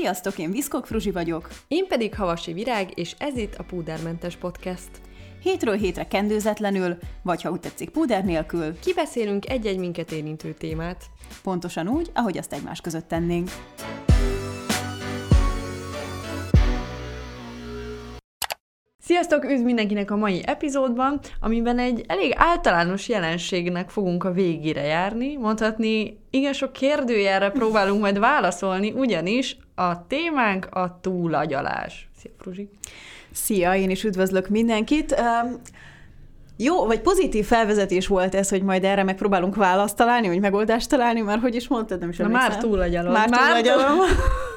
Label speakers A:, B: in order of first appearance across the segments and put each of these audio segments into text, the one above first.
A: Sziasztok, én Viszkok Fruzsi vagyok.
B: Én pedig Havasi Virág, és ez itt a Púdermentes Podcast.
A: Hétről hétre kendőzetlenül, vagy ha úgy tetszik, púder nélkül.
B: Kibeszélünk egy-egy minket érintő témát.
A: Pontosan úgy, ahogy azt egymás között tennénk.
B: Sziasztok, üdv mindenkinek a mai epizódban, amiben egy elég általános jelenségnek fogunk a végére járni. Mondhatni, igen sok kérdőjelre próbálunk majd válaszolni, ugyanis a témánk a túlagyalás. Szia, Fruzsi!
A: Szia, én is üdvözlök mindenkit. Um, jó, vagy pozitív felvezetés volt ez, hogy majd erre megpróbálunk választ találni, vagy megoldást találni, mert hogy is mondtad, nem is
B: Na már túlagyalom.
A: Már, már túlagyalom.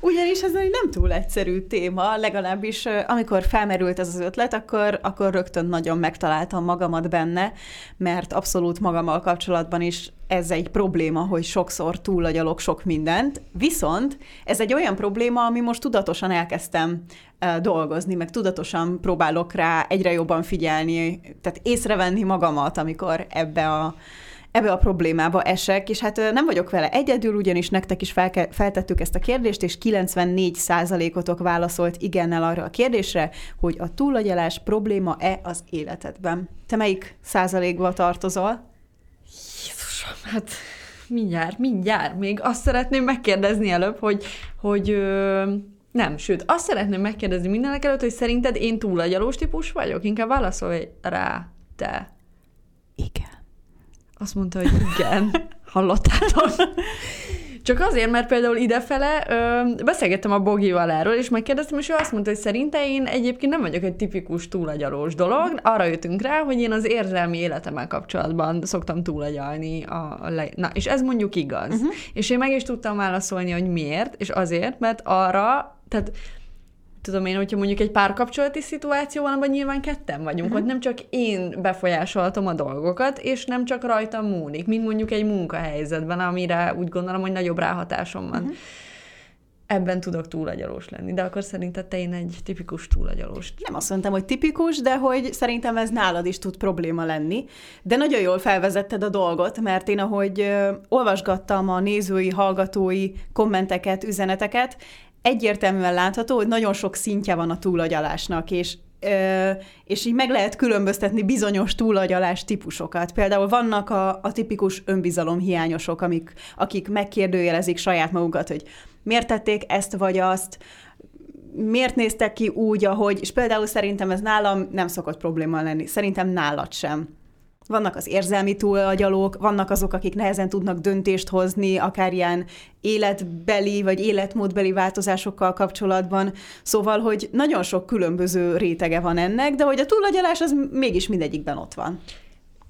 A: Ugyanis ez egy nem túl egyszerű téma, legalábbis amikor felmerült ez az ötlet, akkor, akkor rögtön nagyon megtaláltam magamat benne, mert abszolút magammal kapcsolatban is ez egy probléma, hogy sokszor túlagyalok sok mindent, viszont ez egy olyan probléma, ami most tudatosan elkezdtem dolgozni, meg tudatosan próbálok rá egyre jobban figyelni, tehát észrevenni magamat, amikor ebbe a ebbe a problémába esek, és hát nem vagyok vele egyedül, ugyanis nektek is felke- feltettük ezt a kérdést, és 94 otok válaszolt igennel arra a kérdésre, hogy a túlagyalás probléma-e az életedben. Te melyik százalékba tartozol?
B: Jézusom, hát mindjárt, mindjárt. Még azt szeretném megkérdezni előbb, hogy, hogy ö, nem, sőt, azt szeretném megkérdezni mindenek előtt, hogy szerinted én túlagyalós típus vagyok? Inkább válaszolj rá, te.
A: Igen.
B: Azt mondta, hogy igen. Hallottátok? Csak azért, mert például idefele ö, beszélgettem a Bogival erről, és megkérdeztem, és ő azt mondta, hogy szerinte én egyébként nem vagyok egy tipikus túlagyalós dolog. Arra jöttünk rá, hogy én az érzelmi életemmel kapcsolatban szoktam túlagyalni. A, a le... Na, és ez mondjuk igaz. Uh-huh. És én meg is tudtam válaszolni, hogy miért, és azért, mert arra, tehát tudom én, hogyha mondjuk egy párkapcsolati szituáció van, abban nyilván ketten vagyunk, uh-huh. ott nem csak én befolyásolhatom a dolgokat, és nem csak rajtam múlik, mint mondjuk egy munkahelyzetben, amire úgy gondolom, hogy nagyobb ráhatásom van. Uh-huh. Ebben tudok túlagyalós lenni, de akkor szerinted te én egy tipikus túlagyalós?
A: Nem azt mondtam, hogy tipikus, de hogy szerintem ez nálad is tud probléma lenni. De nagyon jól felvezetted a dolgot, mert én ahogy olvasgattam a nézői, hallgatói kommenteket, üzeneteket, egyértelműen látható, hogy nagyon sok szintje van a túlagyalásnak, és és így meg lehet különböztetni bizonyos túlagyalás típusokat. Például vannak a, a tipikus önbizalomhiányosok, amik, akik megkérdőjelezik saját magukat, hogy miért tették ezt vagy azt, miért néztek ki úgy, ahogy, és például szerintem ez nálam nem szokott probléma lenni, szerintem nálad sem. Vannak az érzelmi túlagyalók, vannak azok, akik nehezen tudnak döntést hozni, akár ilyen életbeli vagy életmódbeli változásokkal kapcsolatban. Szóval, hogy nagyon sok különböző rétege van ennek, de hogy a túlagyalás az mégis mindegyikben ott van.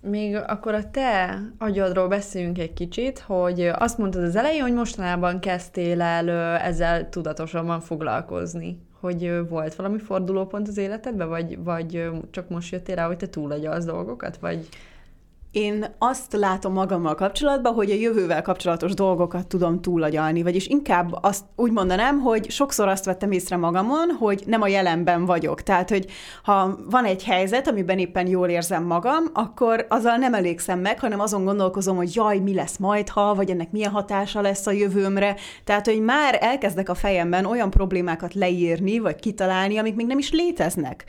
B: Még akkor a te agyadról beszéljünk egy kicsit, hogy azt mondtad az elején, hogy mostanában kezdtél el ezzel tudatosabban foglalkozni. Hogy volt valami fordulópont az életedben, vagy, vagy csak most jöttél rá, hogy te túlagyalsz dolgokat, vagy...
A: Én azt látom magammal kapcsolatban, hogy a jövővel kapcsolatos dolgokat tudom túlagyalni, vagyis inkább azt úgy mondanám, hogy sokszor azt vettem észre magamon, hogy nem a jelenben vagyok. Tehát, hogy ha van egy helyzet, amiben éppen jól érzem magam, akkor azzal nem elégszem meg, hanem azon gondolkozom, hogy jaj, mi lesz majd, ha, vagy ennek milyen hatása lesz a jövőmre. Tehát, hogy már elkezdek a fejemben olyan problémákat leírni, vagy kitalálni, amik még nem is léteznek.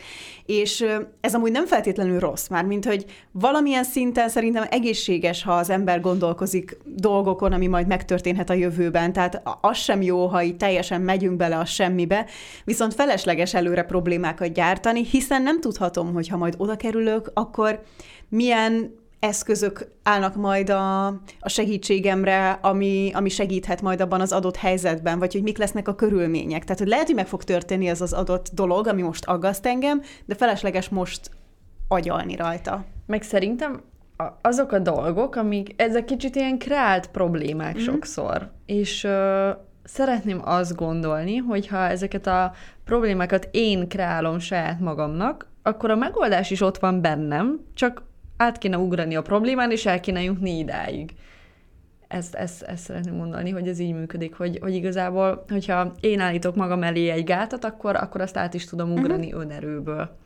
A: És ez amúgy nem feltétlenül rossz, már mint hogy valamilyen szinten szerintem egészséges, ha az ember gondolkozik dolgokon, ami majd megtörténhet a jövőben. Tehát az sem jó, ha így teljesen megyünk bele a semmibe, viszont felesleges előre problémákat gyártani, hiszen nem tudhatom, hogy ha majd oda kerülök, akkor milyen eszközök állnak majd a, a segítségemre, ami, ami segíthet majd abban az adott helyzetben, vagy hogy mik lesznek a körülmények. Tehát, hogy lehet, hogy meg fog történni ez az adott dolog, ami most aggaszt engem, de felesleges most agyalni rajta.
B: Meg szerintem azok a dolgok, amik, ezek kicsit ilyen kreált problémák mm. sokszor, és ö, szeretném azt gondolni, hogy ha ezeket a problémákat én kreálom saját magamnak, akkor a megoldás is ott van bennem, csak át kéne ugrani a problémán, és el kéne jutni idáig. Ezt, ezt, ezt szeretném mondani, hogy ez így működik, hogy, hogy igazából, hogyha én állítok magam elé egy gátat, akkor, akkor azt át is tudom ugrani uh-huh. önerőből.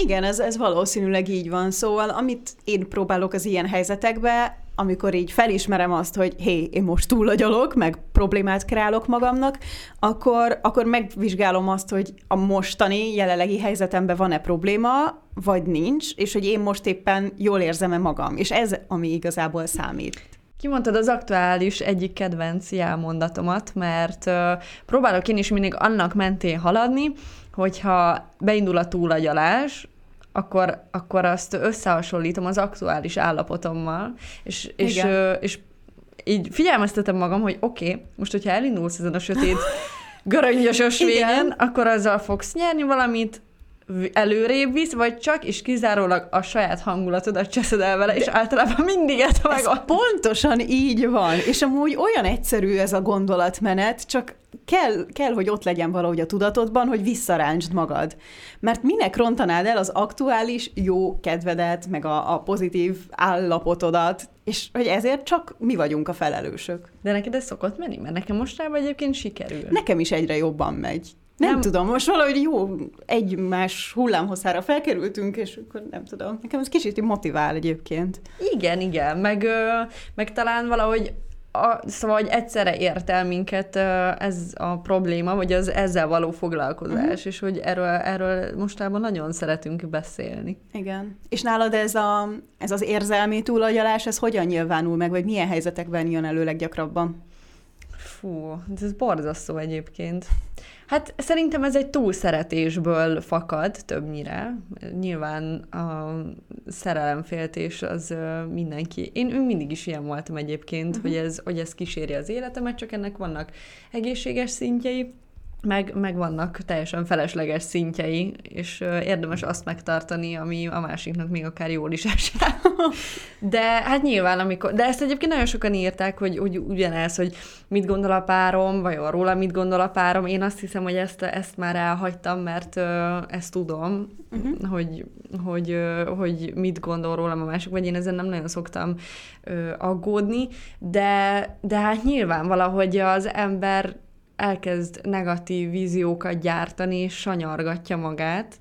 A: Igen, ez, ez valószínűleg így van. Szóval amit én próbálok az ilyen helyzetekbe, amikor így felismerem azt, hogy hé, én most túlagyalok, meg problémát kreálok magamnak, akkor, akkor megvizsgálom azt, hogy a mostani, jelenlegi helyzetemben van-e probléma, vagy nincs, és hogy én most éppen jól érzem-e magam. És ez, ami igazából számít.
B: Kimondtad az aktuális egyik kedvenc jelmondatomat, mert uh, próbálok én is mindig annak mentén haladni, hogyha beindul a túlagyalás, akkor, akkor azt összehasonlítom az aktuális állapotommal, és, és, ö, és így figyelmeztetem magam, hogy oké, okay, most hogyha elindulsz ezen a sötét göröngyös ösvényen, akkor azzal fogsz nyerni valamit, előrébb visz, vagy csak és kizárólag a saját hangulatodat cseszed el vele, De... és általában mindig ez meg. Ez
A: pontosan így van, és amúgy olyan egyszerű ez a gondolatmenet, csak kell, kell, hogy ott legyen valahogy a tudatodban, hogy visszaráncsd magad. Mert minek rontanád el az aktuális jó kedvedet, meg a, a pozitív állapotodat, és hogy ezért csak mi vagyunk a felelősök.
B: De neked ez szokott menni? Mert nekem mostanában egyébként sikerül.
A: Nekem is egyre jobban megy. Nem, nem tudom, most valahogy jó egymás hullámhosszára felkerültünk, és akkor nem tudom. Nekem ez kicsit motivál egyébként.
B: Igen, igen, meg, meg talán valahogy a, szóval, hogy egyszerre ért el minket ez a probléma, vagy az ezzel való foglalkozás, uh-huh. és hogy erről, erről mostában nagyon szeretünk beszélni.
A: Igen. És nálad ez, a, ez az érzelmi túlagyalás, ez hogyan nyilvánul meg, vagy milyen helyzetekben jön elő leggyakrabban?
B: Fú, ez borzasztó egyébként. Hát szerintem ez egy túlszeretésből fakad többnyire. Nyilván a szerelemféltés az mindenki. Én, én mindig is ilyen voltam egyébként, uh-huh. hogy, ez, hogy ez kíséri az életemet, csak ennek vannak egészséges szintjei, meg, meg vannak teljesen felesleges szintjei, és érdemes azt megtartani, ami a másiknak még akár jól is esett. De hát nyilván, amikor... De ezt egyébként nagyon sokan írták, hogy, hogy ugyanez, hogy mit gondol a párom, vagy róla mit gondol a párom. Én azt hiszem, hogy ezt, ezt már elhagytam, mert ezt tudom, uh-huh. hogy, hogy, hogy mit gondol rólam a másik, vagy én ezen nem nagyon szoktam aggódni, de, de hát nyilván valahogy az ember elkezd negatív víziókat gyártani, és sanyargatja magát,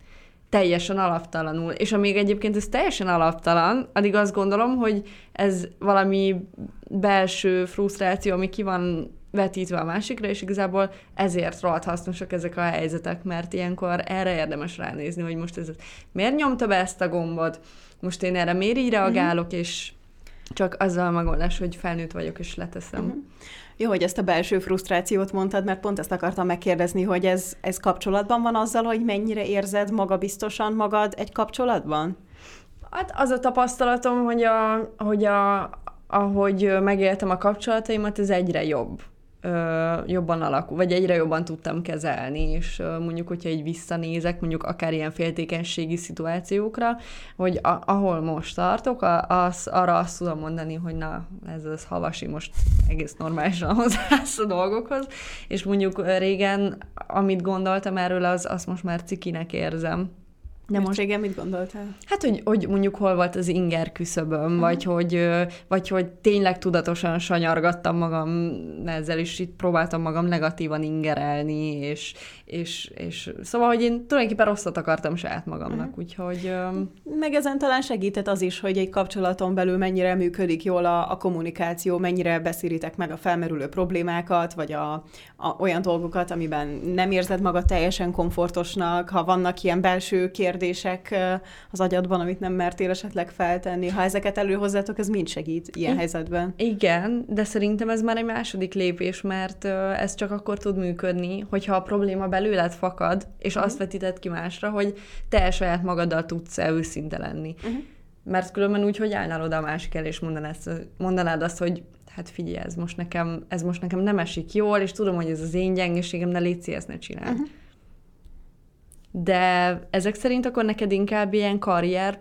B: teljesen alaptalanul. És amíg egyébként ez teljesen alaptalan, addig azt gondolom, hogy ez valami belső frusztráció, ami ki van vetítve a másikra, és igazából ezért rohadt hasznosak ezek a helyzetek, mert ilyenkor erre érdemes ránézni, hogy most ez miért nyomta be ezt a gombot, most én erre miért így reagálok, mm-hmm. és csak azzal a megoldás, hogy felnőtt vagyok, és leteszem. Mm-hmm.
A: Jó, hogy ezt a belső frusztrációt mondtad, mert pont ezt akartam megkérdezni, hogy ez, ez kapcsolatban van azzal, hogy mennyire érzed magabiztosan magad egy kapcsolatban?
B: Hát az a tapasztalatom, hogy, a, hogy a, ahogy megéltem a kapcsolataimat, ez egyre jobb jobban alakul, vagy egyre jobban tudtam kezelni, és mondjuk, hogyha egy visszanézek, mondjuk akár ilyen féltékenységi szituációkra, hogy a, ahol most tartok, a, az, arra azt tudom mondani, hogy na, ez az havasi most egész normálisan hozzáállsz a dolgokhoz, és mondjuk régen, amit gondoltam erről, az, azt most már cikinek érzem.
A: De most régen mit gondoltál?
B: Hát, hogy, hogy mondjuk hol volt az inger küszöböm, uh-huh. vagy, hogy, vagy hogy tényleg tudatosan sanyargattam magam ezzel, és itt próbáltam magam negatívan ingerelni, és, és, és szóval, hogy én tulajdonképpen rosszat akartam saját magamnak, uh-huh. úgyhogy...
A: Meg ezen talán segített az is, hogy egy kapcsolaton belül mennyire működik jól a, a kommunikáció, mennyire beszíritek meg a felmerülő problémákat, vagy a, a, olyan dolgokat, amiben nem érzed magad teljesen komfortosnak, ha vannak ilyen belső kérdések az agyadban, amit nem mertél esetleg feltenni, ha ezeket előhozzátok, ez mind segít ilyen I- helyzetben.
B: Igen, de szerintem ez már egy második lépés, mert ez csak akkor tud működni, hogyha a probléma belőled fakad, és uh-huh. azt vetíted ki másra, hogy te saját magaddal tudsz-e őszinte lenni. Uh-huh. Mert különben úgy, hogy állnál oda a másik el, és mondanád, mondanád azt, hogy hát figyelj, ez most nekem, ez most nekem nem esik jól, és tudom, hogy ez az én gyengeségem, ne légy ezt ne csinál. Uh-huh. De ezek szerint akkor neked inkább ilyen karrier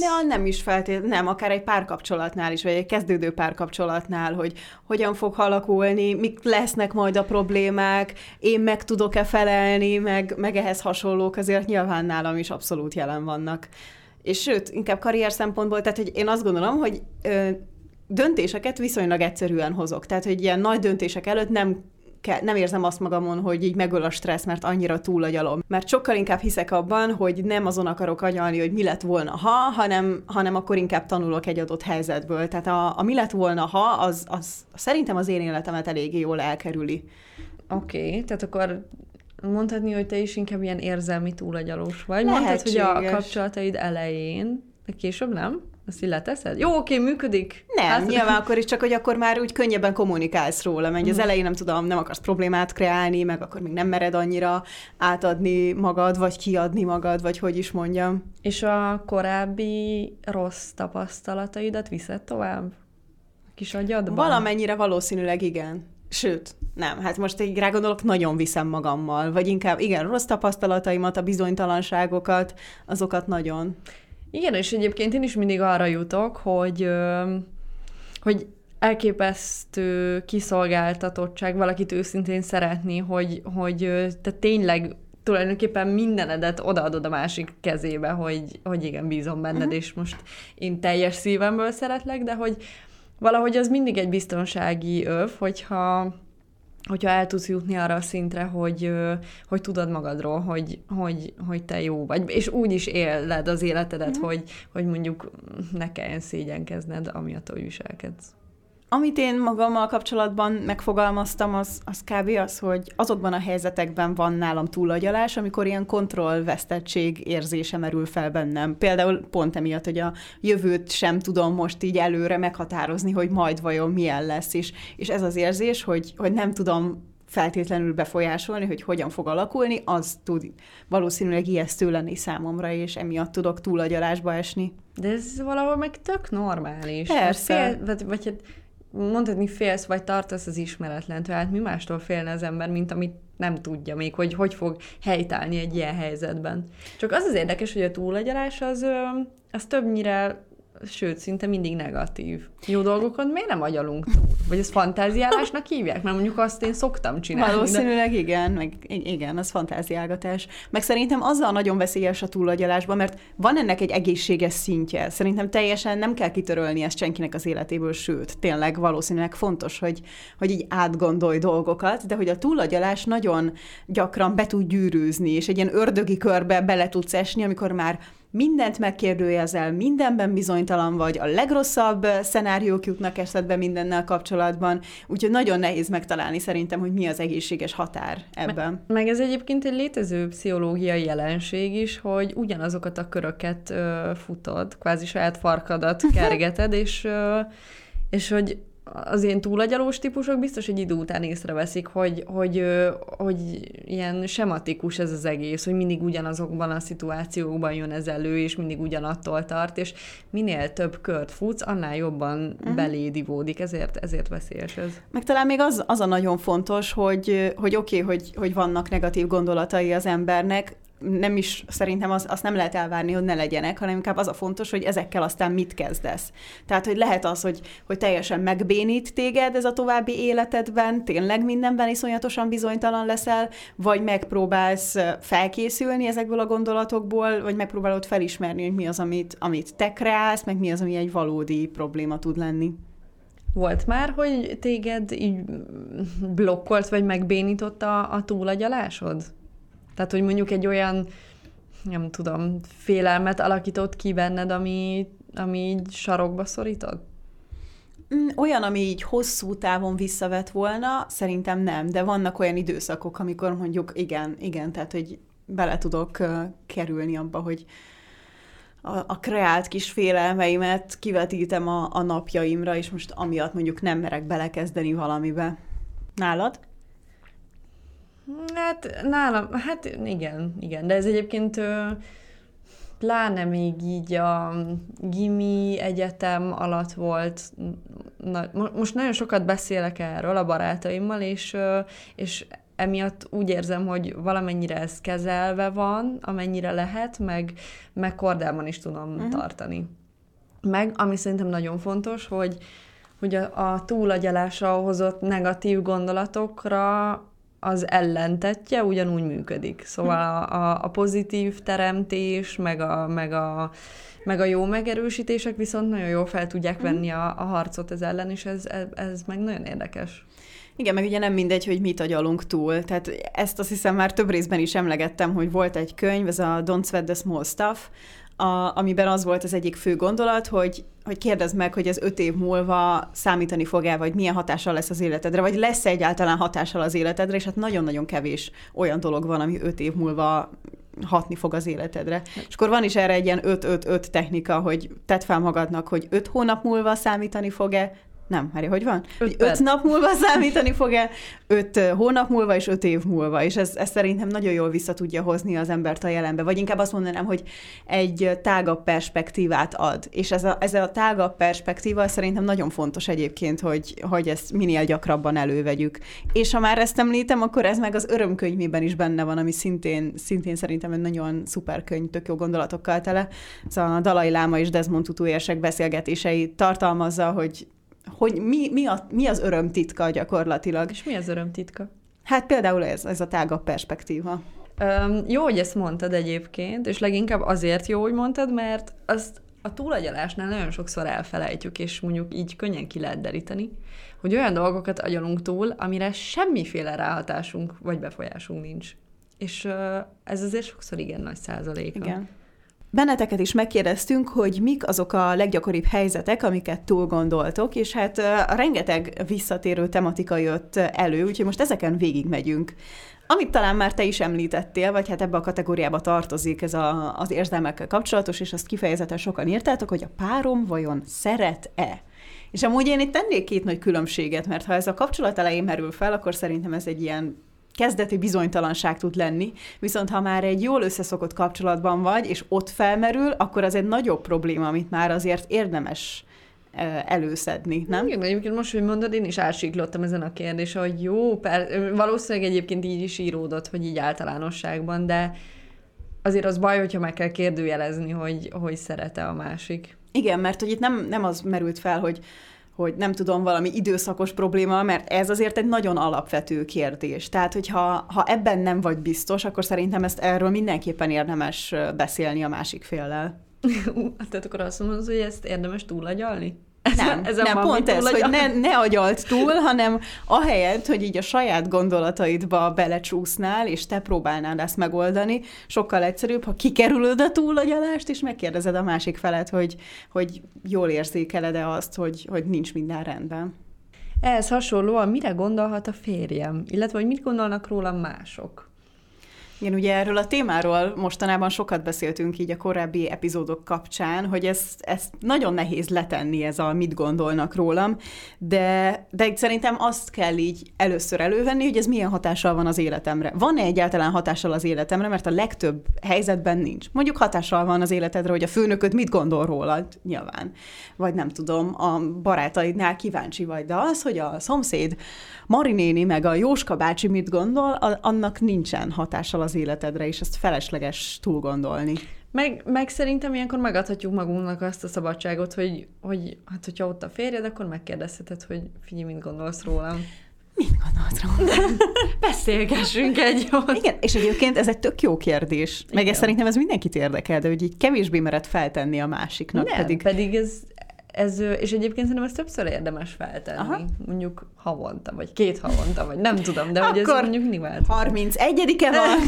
A: Ja, nem is feltétlenül, nem, akár egy párkapcsolatnál is, vagy egy kezdődő párkapcsolatnál, hogy hogyan fog alakulni, mik lesznek majd a problémák, én meg tudok-e felelni, meg, meg ehhez hasonlók azért nyilván nálam is abszolút jelen vannak. És sőt, inkább karrier szempontból, tehát hogy én azt gondolom, hogy ö, döntéseket viszonylag egyszerűen hozok. Tehát, hogy ilyen nagy döntések előtt nem ke- nem érzem azt magamon, hogy így megöl a stressz, mert annyira túlagyalom. Mert sokkal inkább hiszek abban, hogy nem azon akarok agyalni, hogy mi lett volna ha, hanem, hanem akkor inkább tanulok egy adott helyzetből. Tehát a, a mi lett volna ha, az, az szerintem az én életemet eléggé jól elkerüli.
B: Oké, okay, tehát akkor mondhatni, hogy te is inkább ilyen érzelmi túlagyalós vagy. Mondtad, hogy a kapcsolataid elején, de később nem? Azt így leteszed? Jó, oké, működik.
A: Nem, hát... nyilván akkor is, csak hogy akkor már úgy könnyebben kommunikálsz róla, mert mm. az mhm. elején nem tudom, nem akarsz problémát kreálni, meg akkor még nem mered annyira átadni magad, vagy kiadni magad, vagy hogy is mondjam.
B: És a korábbi rossz tapasztalataidat viszed tovább? A kis agyadban?
A: Valamennyire valószínűleg igen. Sőt, nem, hát most így rágondolok, nagyon viszem magammal, vagy inkább, igen, rossz tapasztalataimat, a bizonytalanságokat, azokat nagyon.
B: Igen, és egyébként én is mindig arra jutok, hogy, hogy elképesztő kiszolgáltatottság valakit őszintén szeretni, hogy, hogy te tényleg tulajdonképpen mindenedet odaadod a másik kezébe, hogy, hogy igen, bízom benned, uh-huh. és most én teljes szívemből szeretlek, de hogy valahogy az mindig egy biztonsági öv, hogyha hogyha el tudsz jutni arra a szintre, hogy, hogy tudod magadról, hogy, hogy, hogy te jó vagy, és úgy is éled az életedet, mm. hogy, hogy mondjuk ne kelljen szégyenkezned, amiatt, hogy viselkedsz.
A: Amit én magammal kapcsolatban megfogalmaztam, az, az kb. az, hogy azokban a helyzetekben van nálam túlagyalás, amikor ilyen kontrollvesztettség érzése merül fel bennem. Például pont emiatt, hogy a jövőt sem tudom most így előre meghatározni, hogy majd vajon milyen lesz, és, és ez az érzés, hogy, hogy nem tudom feltétlenül befolyásolni, hogy hogyan fog alakulni, az tud valószínűleg ijesztő lenni számomra, és emiatt tudok túlagyalásba esni.
B: De ez valahol meg tök normális.
A: Persze.
B: Fél, vagy, vagy hát mondhatni félsz, vagy tartasz az ismeretlentől, hát mi mástól félne az ember, mint amit nem tudja még, hogy hogy fog helytállni egy ilyen helyzetben. Csak az az érdekes, hogy a túlagyalás az, az többnyire sőt, szinte mindig negatív. Jó dolgokon miért nem agyalunk túl? Vagy ez fantáziálásnak hívják? Mert mondjuk azt én szoktam csinálni.
A: Valószínűleg de... igen, meg igen, az fantáziálgatás. Meg szerintem azzal nagyon veszélyes a túlagyalásban, mert van ennek egy egészséges szintje. Szerintem teljesen nem kell kitörölni ezt senkinek az életéből, sőt, tényleg valószínűleg fontos, hogy, hogy így átgondolj dolgokat, de hogy a túlagyalás nagyon gyakran be tud gyűrűzni, és egy ilyen ördögi körbe bele tudsz esni, amikor már mindent megkérdőjezel, mindenben bizonytalan vagy, a legrosszabb szenáriók jutnak eszedbe mindennel kapcsolatban, úgyhogy nagyon nehéz megtalálni szerintem, hogy mi az egészséges határ ebben.
B: Meg, meg ez egyébként egy létező pszichológiai jelenség is, hogy ugyanazokat a köröket ö, futod, kvázi saját farkadat kergeted, és, ö, és hogy az ilyen túlagyalós típusok biztos egy idő után észreveszik, hogy, hogy, hogy ilyen sematikus ez az egész, hogy mindig ugyanazokban a szituációkban jön ez elő, és mindig ugyanattól tart, és minél több kört futsz, annál jobban uh-huh. belédivódik, ezért, ezért veszélyes ez.
A: Meg talán még az, az a nagyon fontos, hogy, hogy oké, okay, hogy, hogy vannak negatív gondolatai az embernek, nem is, szerintem az, azt nem lehet elvárni, hogy ne legyenek, hanem inkább az a fontos, hogy ezekkel aztán mit kezdesz. Tehát, hogy lehet az, hogy, hogy teljesen megbénít téged ez a további életedben, tényleg mindenben iszonyatosan bizonytalan leszel, vagy megpróbálsz felkészülni ezekből a gondolatokból, vagy megpróbálod felismerni, hogy mi az, amit, amit te kreálsz, meg mi az, ami egy valódi probléma tud lenni.
B: Volt már, hogy téged így blokkolt, vagy megbénított a, a túlagyalásod? Tehát, hogy mondjuk egy olyan, nem tudom, félelmet alakított ki benned, ami, ami így sarokba szorítod?
A: Mm, olyan, ami így hosszú távon visszavet volna, szerintem nem, de vannak olyan időszakok, amikor mondjuk igen, igen, tehát hogy bele tudok kerülni abba, hogy a, a kreált kis félelmeimet kivetítem a, a napjaimra, és most amiatt mondjuk nem merek belekezdeni valamibe. Nálad?
B: Hát nálam, hát igen, igen, de ez egyébként pláne még így a gimi egyetem alatt volt, na, most nagyon sokat beszélek erről a barátaimmal, és, és emiatt úgy érzem, hogy valamennyire ez kezelve van, amennyire lehet, meg, meg kordában is tudom uh-huh. tartani. Meg, ami szerintem nagyon fontos, hogy, hogy a, a túlagyalásra hozott negatív gondolatokra az ellentetje ugyanúgy működik. Szóval a, a, pozitív teremtés, meg a, meg, a, meg a jó megerősítések viszont nagyon jól fel tudják venni a, a harcot ez ellen, és ez, ez, ez meg nagyon érdekes.
A: Igen, meg ugye nem mindegy, hogy mit agyalunk túl. Tehát ezt azt hiszem már több részben is emlegettem, hogy volt egy könyv, ez a Don't Sweat the Small Stuff, a, amiben az volt az egyik fő gondolat, hogy, hogy kérdezd meg, hogy ez öt év múlva számítani fog-e, vagy milyen hatással lesz az életedre, vagy lesz egyáltalán hatással az életedre, és hát nagyon-nagyon kevés olyan dolog van, ami öt év múlva hatni fog az életedre. És akkor van is erre egy ilyen 5-5-5 technika, hogy tedd fel magadnak, hogy öt hónap múlva számítani fog-e, nem, Mária, hogy van? Öt, öt nap múlva számítani fog-e, öt hónap múlva és öt év múlva, és ez, ez szerintem nagyon jól vissza tudja hozni az embert a jelenbe. Vagy inkább azt mondanám, hogy egy tágabb perspektívát ad. És ez a, ez a tágabb perspektíva szerintem nagyon fontos egyébként, hogy, hogy ezt minél gyakrabban elővegyük. És ha már ezt említem, akkor ez meg az örömkönyvében is benne van, ami szintén, szintén szerintem egy nagyon szuper könyv, tök jó gondolatokkal tele. Ez a Dalai Láma és Desmond Tutu érsek beszélgetései tartalmazza, hogy hogy mi, mi, a, mi az öröm titka gyakorlatilag.
B: És mi az öröm titka?
A: Hát például ez, ez a tágabb perspektíva.
B: Um, jó, hogy ezt mondtad egyébként, és leginkább azért jó, hogy mondtad, mert azt a túlagyalásnál nagyon sokszor elfelejtjük, és mondjuk így könnyen ki lehet deríteni, hogy olyan dolgokat agyalunk túl, amire semmiféle ráhatásunk vagy befolyásunk nincs. És uh, ez azért sokszor igen nagy százaléka.
A: Igen. Benneteket is megkérdeztünk, hogy mik azok a leggyakoribb helyzetek, amiket túl gondoltok, és hát uh, rengeteg visszatérő tematika jött elő, úgyhogy most ezeken végigmegyünk. Amit talán már te is említettél, vagy hát ebbe a kategóriába tartozik ez a, az érzelmekkel kapcsolatos, és azt kifejezetten sokan írtátok, hogy a párom vajon szeret-e? És amúgy én itt tennék két nagy különbséget, mert ha ez a kapcsolat elején merül fel, akkor szerintem ez egy ilyen kezdeti bizonytalanság tud lenni, viszont ha már egy jól összeszokott kapcsolatban vagy, és ott felmerül, akkor az egy nagyobb probléma, amit már azért érdemes előszedni, nem?
B: Igen, egyébként most, hogy mondod, én is átsiklottam ezen a kérdésen, hogy jó, per, valószínűleg egyébként így is íródott, hogy így általánosságban, de azért az baj, hogyha meg kell kérdőjelezni, hogy, hogy szerete a másik.
A: Igen, mert hogy itt nem, nem az merült fel, hogy hogy nem tudom, valami időszakos probléma, mert ez azért egy nagyon alapvető kérdés. Tehát, hogyha ha ebben nem vagy biztos, akkor szerintem ezt erről mindenképpen érdemes beszélni a másik féllel.
B: Tehát akkor azt mondod, hogy ezt érdemes túlagyalni?
A: Ez nem, ez a nem pont ez, hogy ne, ne agyalt túl, hanem ahelyett, hogy így a saját gondolataidba belecsúsznál, és te próbálnál ezt megoldani, sokkal egyszerűbb, ha kikerülöd a túlagyalást, és megkérdezed a másik felet, hogy, hogy jól érzékeled-e azt, hogy, hogy nincs minden rendben.
B: Ehhez hasonlóan mire gondolhat a férjem, illetve hogy mit gondolnak róla mások?
A: Igen, ugye erről a témáról mostanában sokat beszéltünk így a korábbi epizódok kapcsán, hogy ezt, ezt nagyon nehéz letenni, ez a mit gondolnak rólam, de, de szerintem azt kell így először elővenni, hogy ez milyen hatással van az életemre. Van-e egyáltalán hatással az életemre, mert a legtöbb helyzetben nincs. Mondjuk hatással van az életedre, hogy a főnököd mit gondol rólad, nyilván. Vagy nem tudom, a barátaidnál kíváncsi vagy, de az, hogy a szomszéd Marinéni meg a Jóska bácsi mit gondol, annak nincsen hatással az életedre, és ezt felesleges túl gondolni.
B: Meg, meg szerintem ilyenkor megadhatjuk magunknak azt a szabadságot, hogy, hogy hát hogyha ott a férjed, akkor megkérdezheted, hogy figyelj, mit gondolsz rólam.
A: Mit gondolsz rólam?
B: Beszélgessünk egy jót.
A: Igen, és egyébként ez egy tök jó kérdés. Meg ez szerintem ez mindenkit érdekel, de hogy így kevésbé mered feltenni a másiknak.
B: Nem, pedig, pedig ez, ez, és egyébként szerintem ezt többször érdemes feltenni. Aha. Mondjuk havonta, vagy két havonta, vagy nem tudom, de Akkor hogy ez mondjuk vált.
A: 31-e van.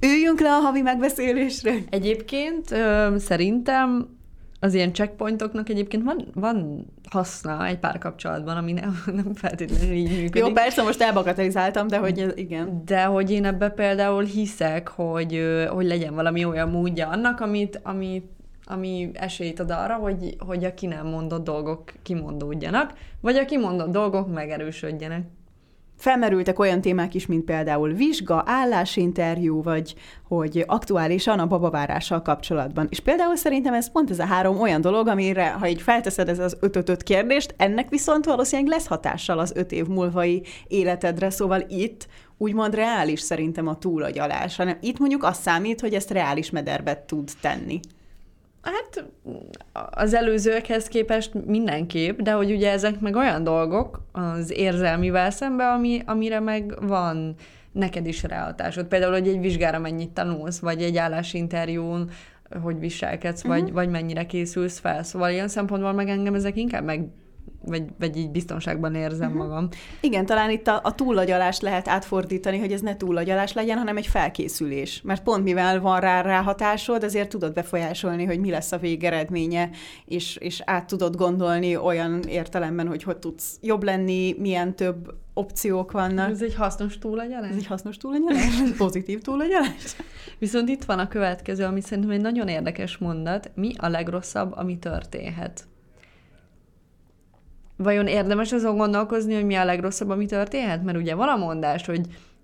A: Üljünk le a havi megbeszélésre.
B: Egyébként szerintem az ilyen checkpointoknak egyébként van, van haszna egy pár kapcsolatban, ami nem, nem feltétlenül így működik.
A: Jó, persze, most elbagatelizáltam, de hogy igen.
B: De hogy én ebbe például hiszek, hogy, hogy legyen valami olyan módja annak, amit, amit ami esélyt ad arra, hogy, hogy a ki nem mondott dolgok kimondódjanak, vagy a kimondott dolgok megerősödjenek.
A: Felmerültek olyan témák is, mint például vizsga, állásinterjú, vagy hogy aktuálisan a babavárással kapcsolatban. És például szerintem ez pont ez a három olyan dolog, amire, ha így felteszed ez az ötöt kérdést, ennek viszont valószínűleg lesz hatással az öt év múlvai életedre, szóval itt úgymond reális szerintem a túlagyalás, hanem itt mondjuk azt számít, hogy ezt reális mederbe tud tenni.
B: Hát az előzőekhez képest mindenképp, de hogy ugye ezek meg olyan dolgok az érzelmivel szembe, ami, amire meg van neked is ráhatásod. Például, hogy egy vizsgára mennyit tanulsz, vagy egy állásinterjún hogy viselkedsz, uh-huh. vagy, mhm. vagy mennyire készülsz fel. Szóval ilyen szempontból meg engem ezek inkább meg vagy, vagy így biztonságban érzem uh-huh. magam.
A: Igen, talán itt a, a túlagyalást lehet átfordítani, hogy ez ne túlagyalás legyen, hanem egy felkészülés. Mert pont mivel van rá ráhatásod, ezért tudod befolyásolni, hogy mi lesz a végeredménye, és, és át tudod gondolni olyan értelemben, hogy hogy tudsz jobb lenni, milyen több opciók vannak.
B: Ez egy hasznos túlagyalás?
A: Ez egy hasznos túlagyalás? Pozitív túlagyalás?
B: Viszont itt van a következő, ami szerintem egy nagyon érdekes mondat. Mi a legrosszabb, ami történhet? Vajon érdemes azon gondolkozni, hogy mi a legrosszabb, ami történhet? Mert ugye van a mondás, hogy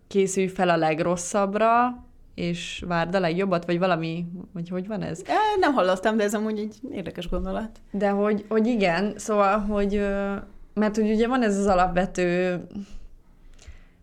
B: készülj fel a legrosszabbra, és várd a legjobbat, vagy valami, vagy hogy van ez?
A: Nem hallottam, de ez amúgy egy érdekes gondolat.
B: De hogy, hogy igen, szóval, hogy mert hogy ugye van ez az alapvető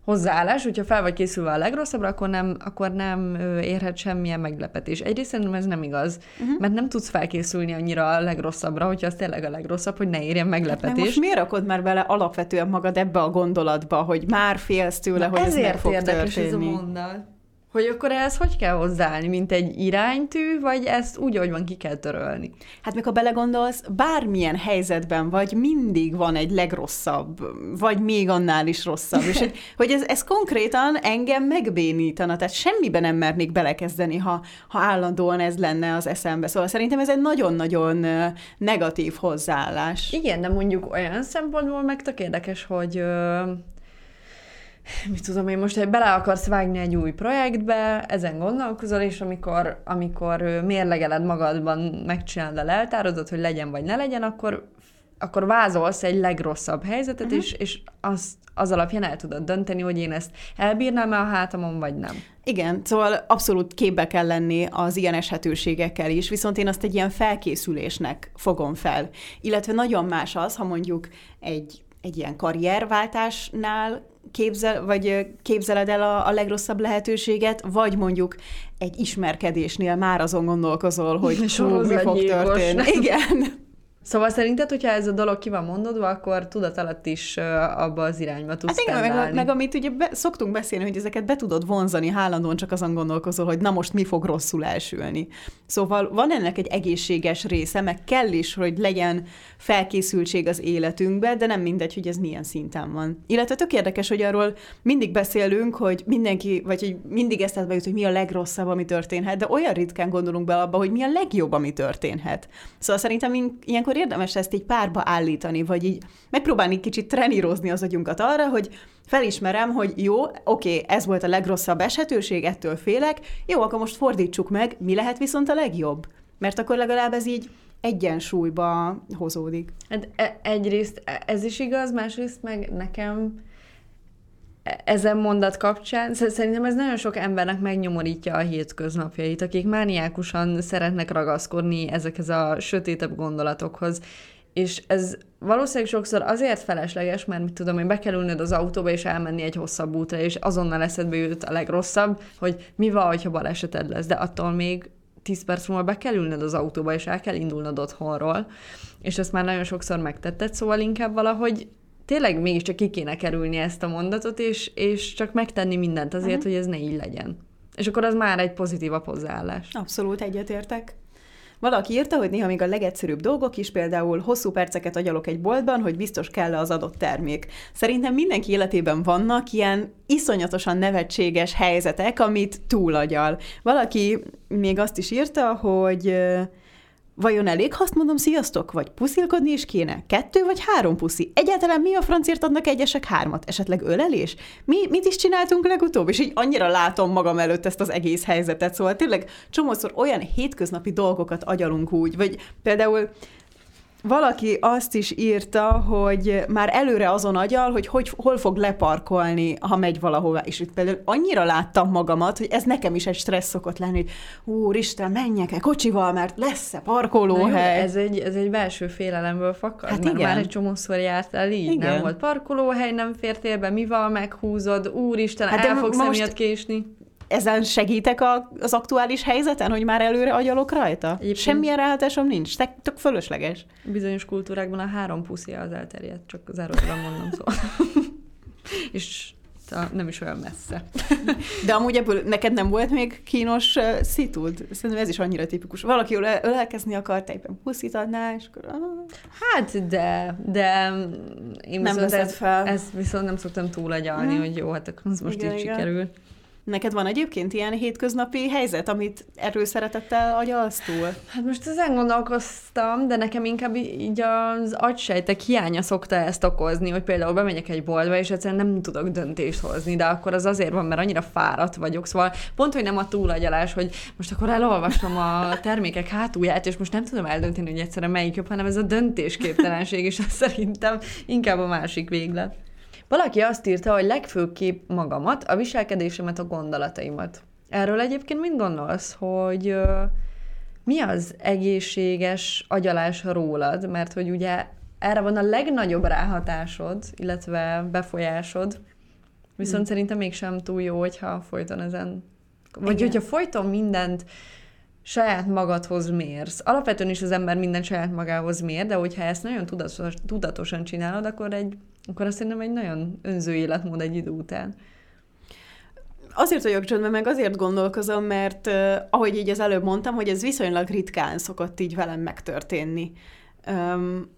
B: hozzáállás, hogyha fel vagy készülve a legrosszabbra, akkor nem, akkor nem érhet semmilyen meglepetés. Egyrészt szerintem ez nem igaz, uh-huh. mert nem tudsz felkészülni annyira a legrosszabbra, hogyha az tényleg a legrosszabb, hogy ne érjen meglepetés. De
A: most miért rakod már bele alapvetően magad ebbe a gondolatba, hogy már félsz tőle, Na hogy ez meg fog érdekes történni?
B: ez a mondat. Hogy akkor ehhez hogy kell hozzáállni, mint egy iránytű, vagy ezt úgy, ahogy van, ki kell törölni?
A: Hát ha belegondolsz, bármilyen helyzetben vagy, mindig van egy legrosszabb, vagy még annál is rosszabb. És hogy, hogy ez, ez konkrétan engem megbénítana, tehát semmiben nem mernék belekezdeni, ha, ha állandóan ez lenne az eszembe. Szóval szerintem ez egy nagyon-nagyon negatív hozzáállás.
B: Igen, de mondjuk olyan szempontból meg tök érdekes, hogy mit tudom én, most, hogy bele akarsz vágni egy új projektbe, ezen gondolkozol, és amikor, amikor mérlegeled magadban, megcsinálod a leltárodat, hogy legyen vagy ne legyen, akkor, akkor vázolsz egy legrosszabb helyzetet, uh-huh. és, és az, az alapján el tudod dönteni, hogy én ezt elbírnám-e a hátamon, vagy nem.
A: Igen, szóval abszolút képbe kell lenni az ilyen eshetőségekkel is, viszont én azt egy ilyen felkészülésnek fogom fel. Illetve nagyon más az, ha mondjuk egy, egy ilyen karrierváltásnál képzel, vagy képzeled el a, a legrosszabb lehetőséget, vagy mondjuk egy ismerkedésnél már azon gondolkozol, hogy mi fog történni. Igen.
B: Szóval szerinted, hogyha ez a dolog ki van mondodva, akkor tudat alatt is abba az irányba tudsz hát igen,
A: meg, meg, amit ugye be, szoktunk beszélni, hogy ezeket be tudod vonzani, hálandóan csak azon gondolkozol, hogy na most mi fog rosszul elsülni. Szóval van ennek egy egészséges része, meg kell is, hogy legyen felkészültség az életünkbe, de nem mindegy, hogy ez milyen szinten van. Illetve tök érdekes, hogy arról mindig beszélünk, hogy mindenki, vagy hogy mindig eszedbe jut, hogy mi a legrosszabb, ami történhet, de olyan ritkán gondolunk be abba, hogy mi a legjobb, ami történhet. Szóval szerintem ilyenkor akkor érdemes ezt így párba állítani, vagy így megpróbálni kicsit trenírozni az agyunkat arra, hogy felismerem, hogy jó, oké, ez volt a legrosszabb esetőség, ettől félek, jó, akkor most fordítsuk meg, mi lehet viszont a legjobb? Mert akkor legalább ez így egyensúlyba hozódik.
B: Hát e, egyrészt ez is igaz, másrészt meg nekem ezen mondat kapcsán, szerintem ez nagyon sok embernek megnyomorítja a hétköznapjait, akik mániákusan szeretnek ragaszkodni ezekhez a sötétebb gondolatokhoz, és ez valószínűleg sokszor azért felesleges, mert mit tudom hogy be kell ülnöd az autóba és elmenni egy hosszabb útra, és azonnal eszedbe jut a legrosszabb, hogy mi van, ha baleseted lesz, de attól még 10 perc múlva be kell ülnöd az autóba, és el kell indulnod otthonról, és ezt már nagyon sokszor megtetted, szóval inkább valahogy tényleg mégiscsak ki kéne kerülni ezt a mondatot, és, és csak megtenni mindent azért, uh-huh. hogy ez ne így legyen. És akkor az már egy pozitívabb hozzáállás.
A: Abszolút egyetértek. Valaki írta, hogy néha még a legegyszerűbb dolgok is, például hosszú perceket agyalok egy boltban, hogy biztos kell az adott termék. Szerintem mindenki életében vannak ilyen iszonyatosan nevetséges helyzetek, amit túlagyal. Valaki még azt is írta, hogy Vajon elég, ha azt mondom sziasztok? Vagy puszilkodni is kéne? Kettő vagy három puszi? Egyáltalán mi a francért adnak egyesek hármat? Esetleg ölelés? Mi mit is csináltunk legutóbb? És így annyira látom magam előtt ezt az egész helyzetet. Szóval tényleg csomószor olyan hétköznapi dolgokat agyalunk úgy, vagy például valaki azt is írta, hogy már előre azon agyal, hogy, hogy hol fog leparkolni, ha megy valahová. És itt például annyira láttam magamat, hogy ez nekem is egy stressz szokott lenni, hogy úristen, menjek-e kocsival, mert lesz-e parkolóhely.
B: Jó, ez, egy, ez egy belső félelemből fakad, hát mert igen. már egy csomószor jártál így, igen. nem volt parkolóhely, nem fértél be, mivel meghúzod, úristen, hát el fogsz most... emiatt késni
A: ezen segítek a, az aktuális helyzeten, hogy már előre agyalok rajta?
B: Egyébként-
A: Semmilyen ráhatásom nincs, te, tök fölösleges.
B: Bizonyos kultúrákban a három puszi az elterjedt, csak zárójelben mondom szóval. és ta- nem is olyan messze.
A: De amúgy ebből neked nem volt még kínos uh, szitud? Szerintem ez is annyira tipikus. Valaki öle- ölelkezni akar, te éppen puszit adnál, és akkor... Ah,
B: Hát, de, de én
A: Nem
B: viszont ezt,
A: fel.
B: ezt viszont nem szoktam túlagyalni,
A: Mhm.
B: hogy jó, hát akkor az most
A: Igen,
B: így
A: igen.
B: sikerül.
A: Neked van egyébként ilyen hétköznapi helyzet, amit erről szeretettel agyalsz túl?
B: Hát most ezen gondolkoztam, de nekem inkább így az agysejtek hiánya szokta ezt okozni, hogy például bemegyek egy boltba, és egyszerűen nem tudok döntést hozni, de akkor az azért van, mert annyira fáradt vagyok. Szóval pont, hogy nem a túlagyalás, hogy most akkor elolvasom a termékek hátulját, és most nem tudom eldönteni, hogy egyszerűen melyik jobb, hanem ez a döntésképtelenség, és az szerintem inkább a másik véglet. Valaki azt írta, hogy legfőképp magamat, a viselkedésemet, a gondolataimat. Erről egyébként mind gondolsz, hogy ö, mi az egészséges agyalás rólad? Mert hogy ugye erre van a legnagyobb ráhatásod, illetve befolyásod, viszont
A: Hmm.
B: szerintem mégsem túl jó, hogyha folyton ezen... Vagy
A: Igen.
B: hogyha folyton mindent saját magadhoz mérsz. Alapvetően is az ember mindent saját magához mér, de hogyha ezt nagyon tudatos, tudatosan csinálod, akkor, egy, akkor azt szerintem egy nagyon önző életmód egy idő után.
A: Azért vagyok csöndben, meg azért gondolkozom, mert uh, ahogy így az előbb mondtam, hogy ez viszonylag ritkán szokott így velem megtörténni. Um,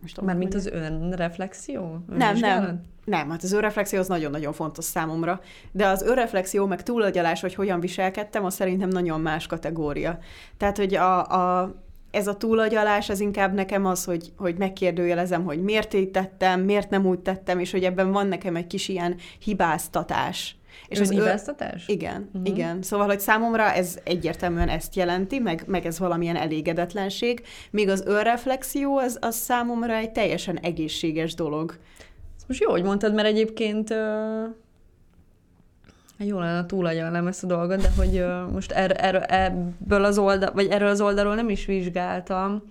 A: most tudom,
B: Már mint
A: hogy-
B: az önreflexió?
A: Nem, nem.
B: Önvizsgálat?
A: Nem, hát az önreflexió az nagyon-nagyon fontos számomra, de az önreflexió meg túlagyalás, hogy hogyan viselkedtem, az szerintem nagyon más kategória. Tehát, hogy a, a, ez a túlagyalás, az inkább nekem az, hogy, hogy megkérdőjelezem, hogy miért így tettem, miért nem úgy tettem, és hogy ebben van nekem egy kis ilyen hibáztatás.
B: És az hibáztatás?
A: igen,
B: Mhm.
A: uh-huh. igen. Szóval, hogy számomra ez egyértelműen ezt jelenti, meg, meg ez valamilyen elégedetlenség, míg az önreflexió az, az számomra egy teljesen egészséges dolog.
B: Ezt most jó, hogy mondtad, mert egyébként ö... hát jó lenne túlagyalnám ezt a dolgot, de hogy most er, er, ebből az oldal, vagy erről az oldalról nem is vizsgáltam,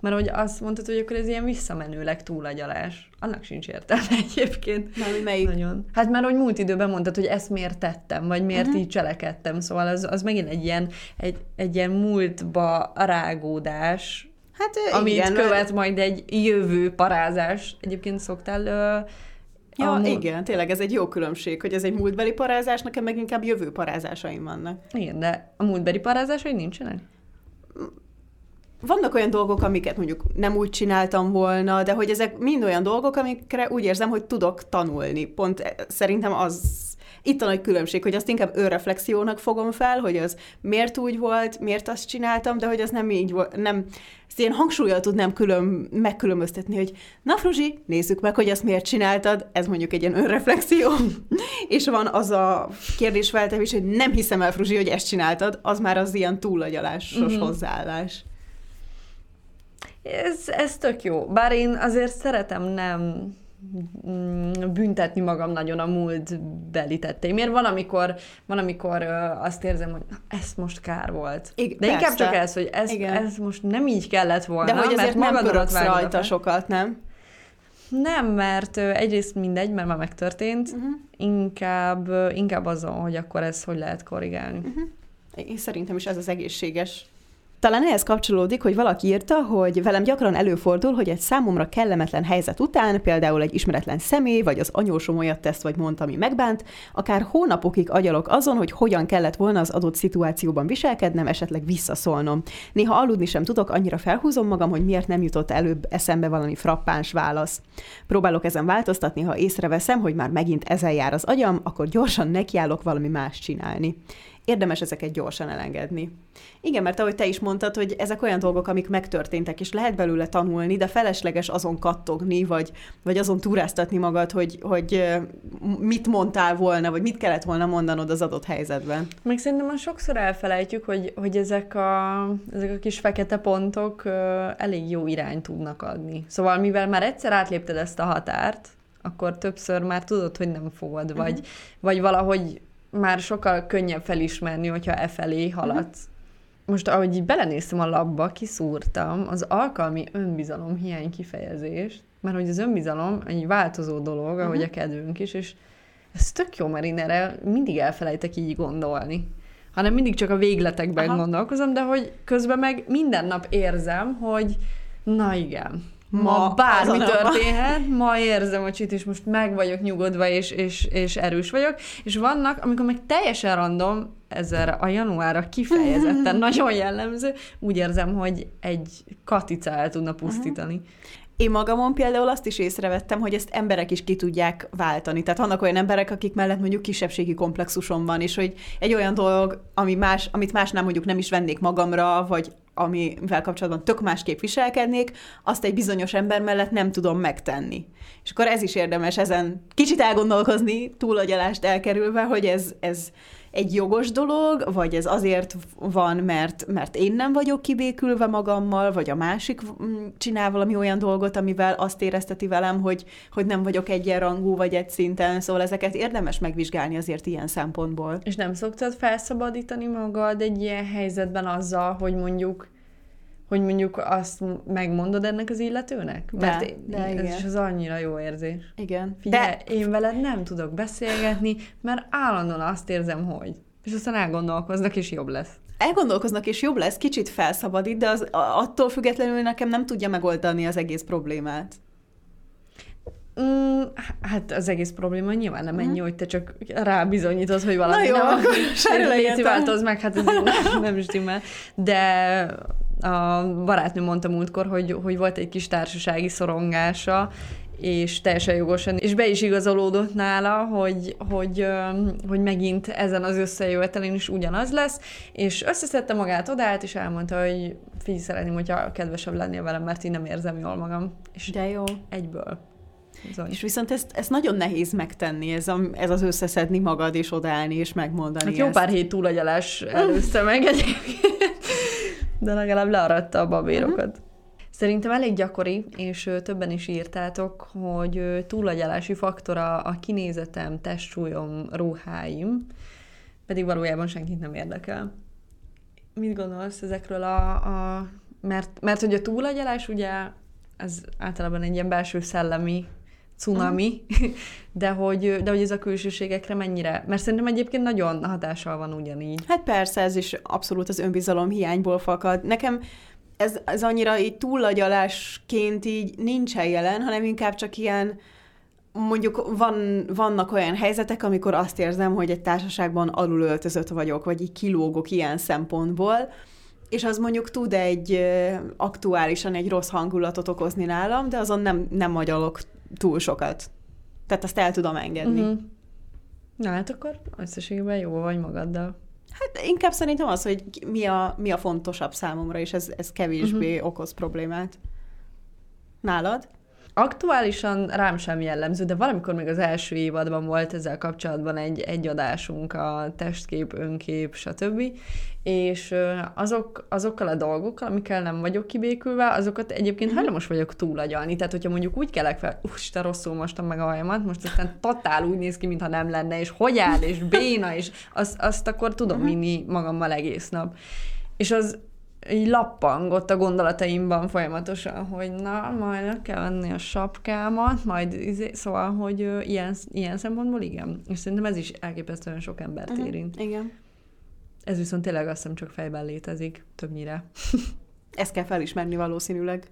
B: mert hogy azt mondtad, hogy akkor ez ilyen visszamenőleg túlagyalás. Annak sincs értelme egyébként.
A: Hogy melyik?
B: Nagyon. Hát már hogy múlt időben mondtad, hogy ezt miért tettem, vagy miért uh-huh. így cselekedtem, szóval az, az megint egy ilyen, egy, egy ilyen múltba rágódás,
A: Hát
B: amit
A: igen,
B: követ majd egy jövő parázás. Egyébként szoktál... Ö,
A: Ja,
B: a
A: igen, tényleg ez egy jó különbség, hogy ez egy múltbeli parázás, nekem meg inkább jövő parázásaim vannak.
B: Igen, de a múltbeli parázásai nincsenek?
A: Vannak olyan dolgok, amiket mondjuk nem úgy csináltam volna, de hogy ezek mind olyan dolgok, amikre úgy érzem, hogy tudok tanulni. Pont eh, szerintem az itt a nagy különbség, hogy azt inkább önreflexiónak fogom fel, hogy az miért úgy volt, miért azt csináltam, de hogy az nem így volt, nem, ezt ilyen hangsúlyjal tudnám külön, megkülönböztetni, hogy na Fruzsi, nézzük meg, hogy ezt miért csináltad, ez mondjuk egy ilyen önreflexió, és van az a kérdésfeltevés, hogy nem hiszem el, Fruzsi, hogy ezt csináltad, az már az ilyen túlagyalásos uh-huh. hozzáállás.
B: Ez, ez tök jó. Bár én azért szeretem nem büntetni magam nagyon a múlt beli tetteimért. Van, amikor, van, amikor azt érzem, hogy na, ez most kár volt.
A: Igen,
B: De inkább
A: persze.
B: csak ez, hogy ez,
A: Igen.
B: ez most nem így kellett volna,
A: De hogy azért
B: mert
A: nem rajta sokat, nem?
B: Nem, mert egyrészt mindegy, mert már megtörtént,
A: Uh-huh.
B: inkább, inkább azon, hogy akkor ezt hogy lehet korrigálni.
A: Én szerintem is ez az egészséges. Talán ehhez kapcsolódik, hogy valaki írta, hogy velem gyakran előfordul, hogy egy számomra kellemetlen helyzet után, például egy ismeretlen személy, vagy az anyósom olyat tesz, vagy mondta, ami megbánt, akár hónapokig agyalok azon, hogy hogyan kellett volna az adott szituációban viselkednem, esetleg visszaszólnom. Néha aludni sem tudok, annyira felhúzom magam, hogy miért nem jutott előbb eszembe valami frappáns válasz. Próbálok ezen változtatni, ha észreveszem, hogy már megint ezen jár az agyam, akkor gyorsan nekiállok valami más csinálni. Érdemes ezeket gyorsan elengedni. Igen, mert ahogy te is mondtad, hogy ezek olyan dolgok, amik megtörténtek, és lehet belőle tanulni, de felesleges azon kattogni, vagy, vagy azon túráztatni magad, hogy, hogy mit mondtál volna, vagy mit kellett volna mondanod az adott helyzetben.
B: Meg szerintem azt sokszor elfelejtjük, hogy, hogy ezek, a, ezek a kis fekete pontok elég jó irányt tudnak adni. Szóval mivel már egyszer átlépted ezt a határt, akkor többször már tudod, hogy nem fogod, vagy,
A: Mhm.
B: vagy valahogy már sokkal könnyebb felismerni, hogyha e felé haladsz. Most, ahogy így belenéztem a labba, kiszúrtam az alkalmi önbizalom hiány kifejezést, mert hogy az önbizalom egy változó dolog, ahogy
A: Mhm.
B: a kedvünk is, és Ez tök jó, mert én erre mindig elfelejtek így gondolni. Hanem mindig csak a végletekben Aha. gondolkozom, de hogy közben meg minden nap érzem, hogy na igen, ma, ma bármi történhet, ma érzem a csit, és most meg vagyok nyugodva, és, és, és erős vagyok. És vannak, amikor meg teljesen random, ezzel a januárra kifejezetten nagyon jellemző, úgy érzem, hogy egy katica el tudna pusztítani. Uh-huh.
A: Én magamon például azt is észrevettem, hogy ezt emberek is ki tudják váltani. Tehát vannak olyan emberek, akik mellett mondjuk kisebbségi komplexusom van, és hogy egy olyan dolog, ami más, amit másnál mondjuk nem is vennék magamra, vagy amivel kapcsolatban tök másképp viselkednék, azt egy bizonyos ember mellett nem tudom megtenni. És akkor ez is érdemes ezen kicsit elgondolkozni, túlagyalást elkerülve, hogy ez, ez egy jogos dolog, vagy ez azért van, mert, mert én nem vagyok kibékülve magammal, vagy a másik mm, csinál valami olyan dolgot, amivel azt érezteti velem, hogy, hogy nem vagyok egyenrangú, vagy egy szinten, szóval ezeket érdemes megvizsgálni azért ilyen szempontból.
B: És nem szoktad felszabadítani magad egy ilyen helyzetben azzal, hogy mondjuk hogy mondjuk azt megmondod ennek az illetőnek?
A: De, Mert én, de
B: ez igen. is az annyira jó érzés.
A: Igen.
B: Figyelj, de... én veled nem tudok beszélgetni, mert állandóan azt érzem, hogy. És aztán elgondolkoznak, és jobb lesz.
A: Elgondolkoznak, és jobb lesz, kicsit felszabadít, de az, attól függetlenül nekem nem tudja megoldani az egész problémát.
B: Mm, hát az egész probléma nyilván nem ennyi, mm. hogy te csak rábizonyítod, hogy valami Na
A: jó,
B: nem,
A: akkor
B: változ meg, hát ez nem, nem stimmel. De a barátnő mondta múltkor, hogy, hogy volt egy kis társasági szorongása, és teljesen jogosan, és be is igazolódott nála, hogy, hogy, hogy megint ezen az összejövetelén is ugyanaz lesz, és összeszedte magát odállt, és elmondta, hogy figyelj, szeretném, hogyha kedvesebb lennél velem, mert én nem érzem jól magam. És
A: De jó.
B: Egyből.
A: Bizony. És viszont ezt, ezt nagyon nehéz megtenni, ez, a, ez az összeszedni magad, és odállni, és megmondani
B: hát jó
A: ezt.
B: pár hét túlagyalás előzte meg egyébként, de legalább learatta a babérokat. Uh-huh. Szerintem elég gyakori, és többen is írtátok, hogy túlagyalási faktora a kinézetem, testsúlyom, ruháim, pedig valójában senkit nem érdekel. Mit gondolsz ezekről a... a mert, mert hogy a túlagyalás ugye ez általában egy ilyen belső szellemi cunami, uh-huh. de hogy, de hogy ez a külsőségekre mennyire, mert szerintem egyébként nagyon hatással van ugyanígy.
A: Hát persze, ez is abszolút az önbizalom hiányból fakad. Nekem ez, ez annyira így túllagyalásként így nincsen jelen, hanem inkább csak ilyen, mondjuk van, vannak olyan helyzetek, amikor azt érzem, hogy egy társaságban alulöltözött vagyok, vagy így kilógok ilyen szempontból, és az mondjuk tud egy aktuálisan egy rossz hangulatot okozni nálam, de azon nem, nem magyalok túl sokat. Tehát azt el tudom engedni. Uh-huh.
B: Na hát akkor összességében jó vagy magaddal.
A: Hát inkább szerintem az, hogy mi a, mi a fontosabb számomra, és ez, ez kevésbé uh-huh. okoz problémát. Nálad?
B: Aktuálisan rám sem jellemző, de valamikor még az első évadban volt ezzel kapcsolatban egy, egy adásunk, a testkép, önkép, stb. És azok, azokkal a dolgokkal, amikkel nem vagyok kibékülve, azokat egyébként mhm. hajlamos vagyok túlagyalni. Tehát, hogyha mondjuk úgy kelek fel, te rosszul mostam meg a hajamat, most aztán totál úgy néz ki, mintha nem lenne, és hogy áll, és béna, és azt, azt akkor tudom mhm. vinni magammal egész nap. És az így lappangott a gondolataimban folyamatosan, hogy na, majd le kell venni a sapkámat, majd izé, szóval, hogy ö, ilyen, ilyen szempontból igen. És szerintem ez is elképesztően sok embert uh-huh. érint.
A: Igen.
B: Ez viszont tényleg azt hiszem csak fejben létezik, többnyire.
A: Ezt kell felismerni valószínűleg.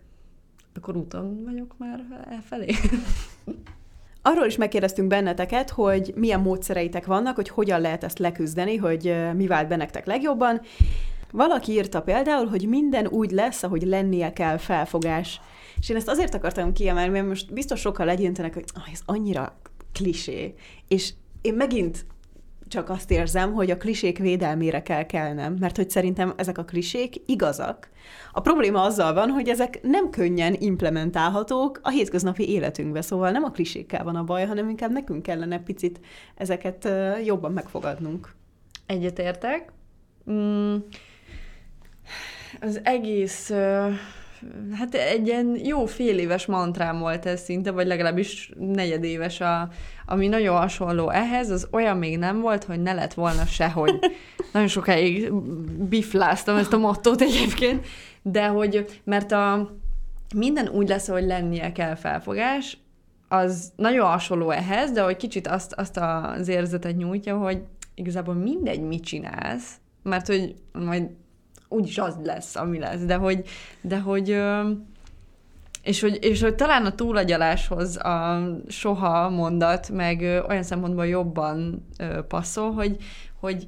B: Akkor úton vagyok már elfelé.
A: Arról is megkérdeztünk benneteket, hogy milyen módszereitek vannak, hogy hogyan lehet ezt leküzdeni, hogy mi vált bennektek legjobban. Valaki írta például, hogy minden úgy lesz, ahogy lennie kell felfogás. És én ezt azért akartam kiemelni, mert most biztos sokkal legyintenek, hogy ah, ez annyira klisé. És én megint csak azt érzem, hogy a klisék védelmére kell kelnem, mert hogy szerintem ezek a klisék igazak. A probléma azzal van, hogy ezek nem könnyen implementálhatók a hétköznapi életünkbe, szóval nem a klisékkel van a baj, hanem inkább nekünk kellene picit ezeket jobban megfogadnunk.
B: Egyetértek. Mm az egész, hát egy ilyen jó fél éves mantrám volt ez szinte, vagy legalábbis negyedéves, a, ami nagyon hasonló ehhez, az olyan még nem volt, hogy ne lett volna sehogy. nagyon sokáig bifláztam ezt a mottót egyébként, de hogy, mert a minden úgy lesz, hogy lennie kell felfogás, az nagyon hasonló ehhez, de hogy kicsit azt, azt az érzetet nyújtja, hogy igazából mindegy, mit csinálsz, mert hogy majd úgyis az lesz, ami lesz, de hogy, de hogy és hogy, és hogy talán a túlagyaláshoz a soha mondat, meg olyan szempontból jobban passzol, hogy, hogy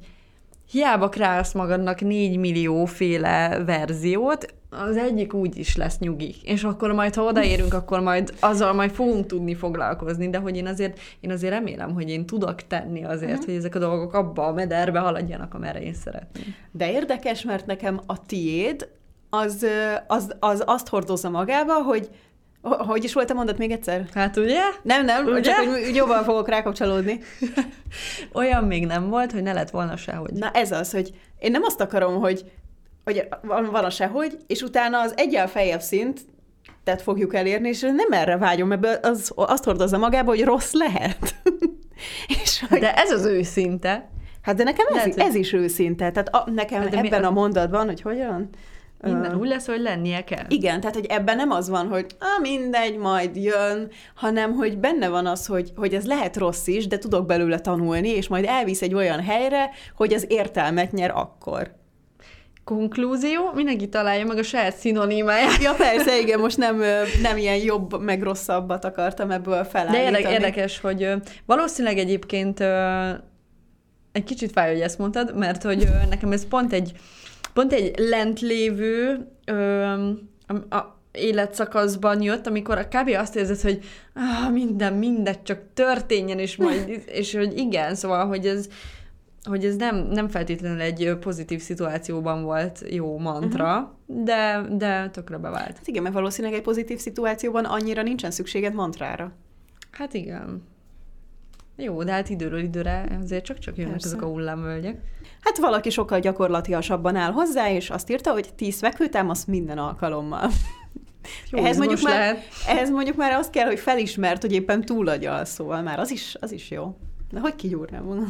B: hiába kreálsz magadnak négy millió féle verziót, az egyik úgy is lesz nyugi. És akkor majd, ha odaérünk, akkor majd azzal majd fogunk tudni foglalkozni, de hogy én azért, én azért remélem, hogy én tudok tenni azért, uh-huh. hogy ezek a dolgok abba a mederbe haladjanak, amerre én szeretném.
A: De érdekes, mert nekem a tiéd az, az, az azt hordozza magába, hogy hogy is volt a mondat még egyszer?
B: Hát ugye?
A: Nem, nem, ugye? csak hogy jobban fogok rákapcsolódni.
B: Olyan még nem volt, hogy ne lett volna sehogy.
A: Na ez az, hogy én nem azt akarom, hogy, hogy van, van a sehogy, és utána az egyel feljebb szint, tehát fogjuk elérni, és nem erre vágyom, mert az, azt hordozza magába, hogy rossz lehet.
B: és hogy... De ez az őszinte.
A: Hát de nekem ez, lehet, ez is őszinte. Tehát a, nekem hát ebben mi, a mondatban, hogy hogyan...
B: Minden uh, úgy lesz, hogy lennie kell.
A: Igen, tehát hogy ebben nem az van, hogy ah, mindegy, majd jön, hanem hogy benne van az, hogy, hogy ez lehet rossz is, de tudok belőle tanulni, és majd elvisz egy olyan helyre, hogy az értelmet nyer akkor.
B: Konklúzió, mindenki találja meg a saját szinonimáját.
A: Ja persze, igen, most nem, nem ilyen jobb, meg rosszabbat akartam ebből felállítani.
B: De érdekes, hogy valószínűleg egyébként egy kicsit fáj, hogy ezt mondtad, mert hogy nekem ez pont egy pont egy lent lévő ö, a, a életszakaszban jött, amikor a kb. azt érzed, hogy ah, minden, mindegy, csak történjen, és majd, és hogy igen, szóval, hogy ez, hogy ez nem, nem feltétlenül egy pozitív szituációban volt jó mantra, uh-huh. de, de tökre bevált. Hát
A: igen, mert valószínűleg egy pozitív szituációban annyira nincsen szükséged mantrára.
B: Hát igen. Jó, de hát időről időre azért csak-csak jönnek Persze. ezek a hullámvölgyek.
A: Hát valaki sokkal gyakorlatiasabban áll hozzá, és azt írta, hogy tíz fekvőtámasz minden alkalommal. Jó, ehhez, mondjuk már, lehet. ehhez mondjuk már azt kell, hogy felismert, hogy éppen túlagyal, szóval már az is, az is jó. De hogy kigyúrnám volna?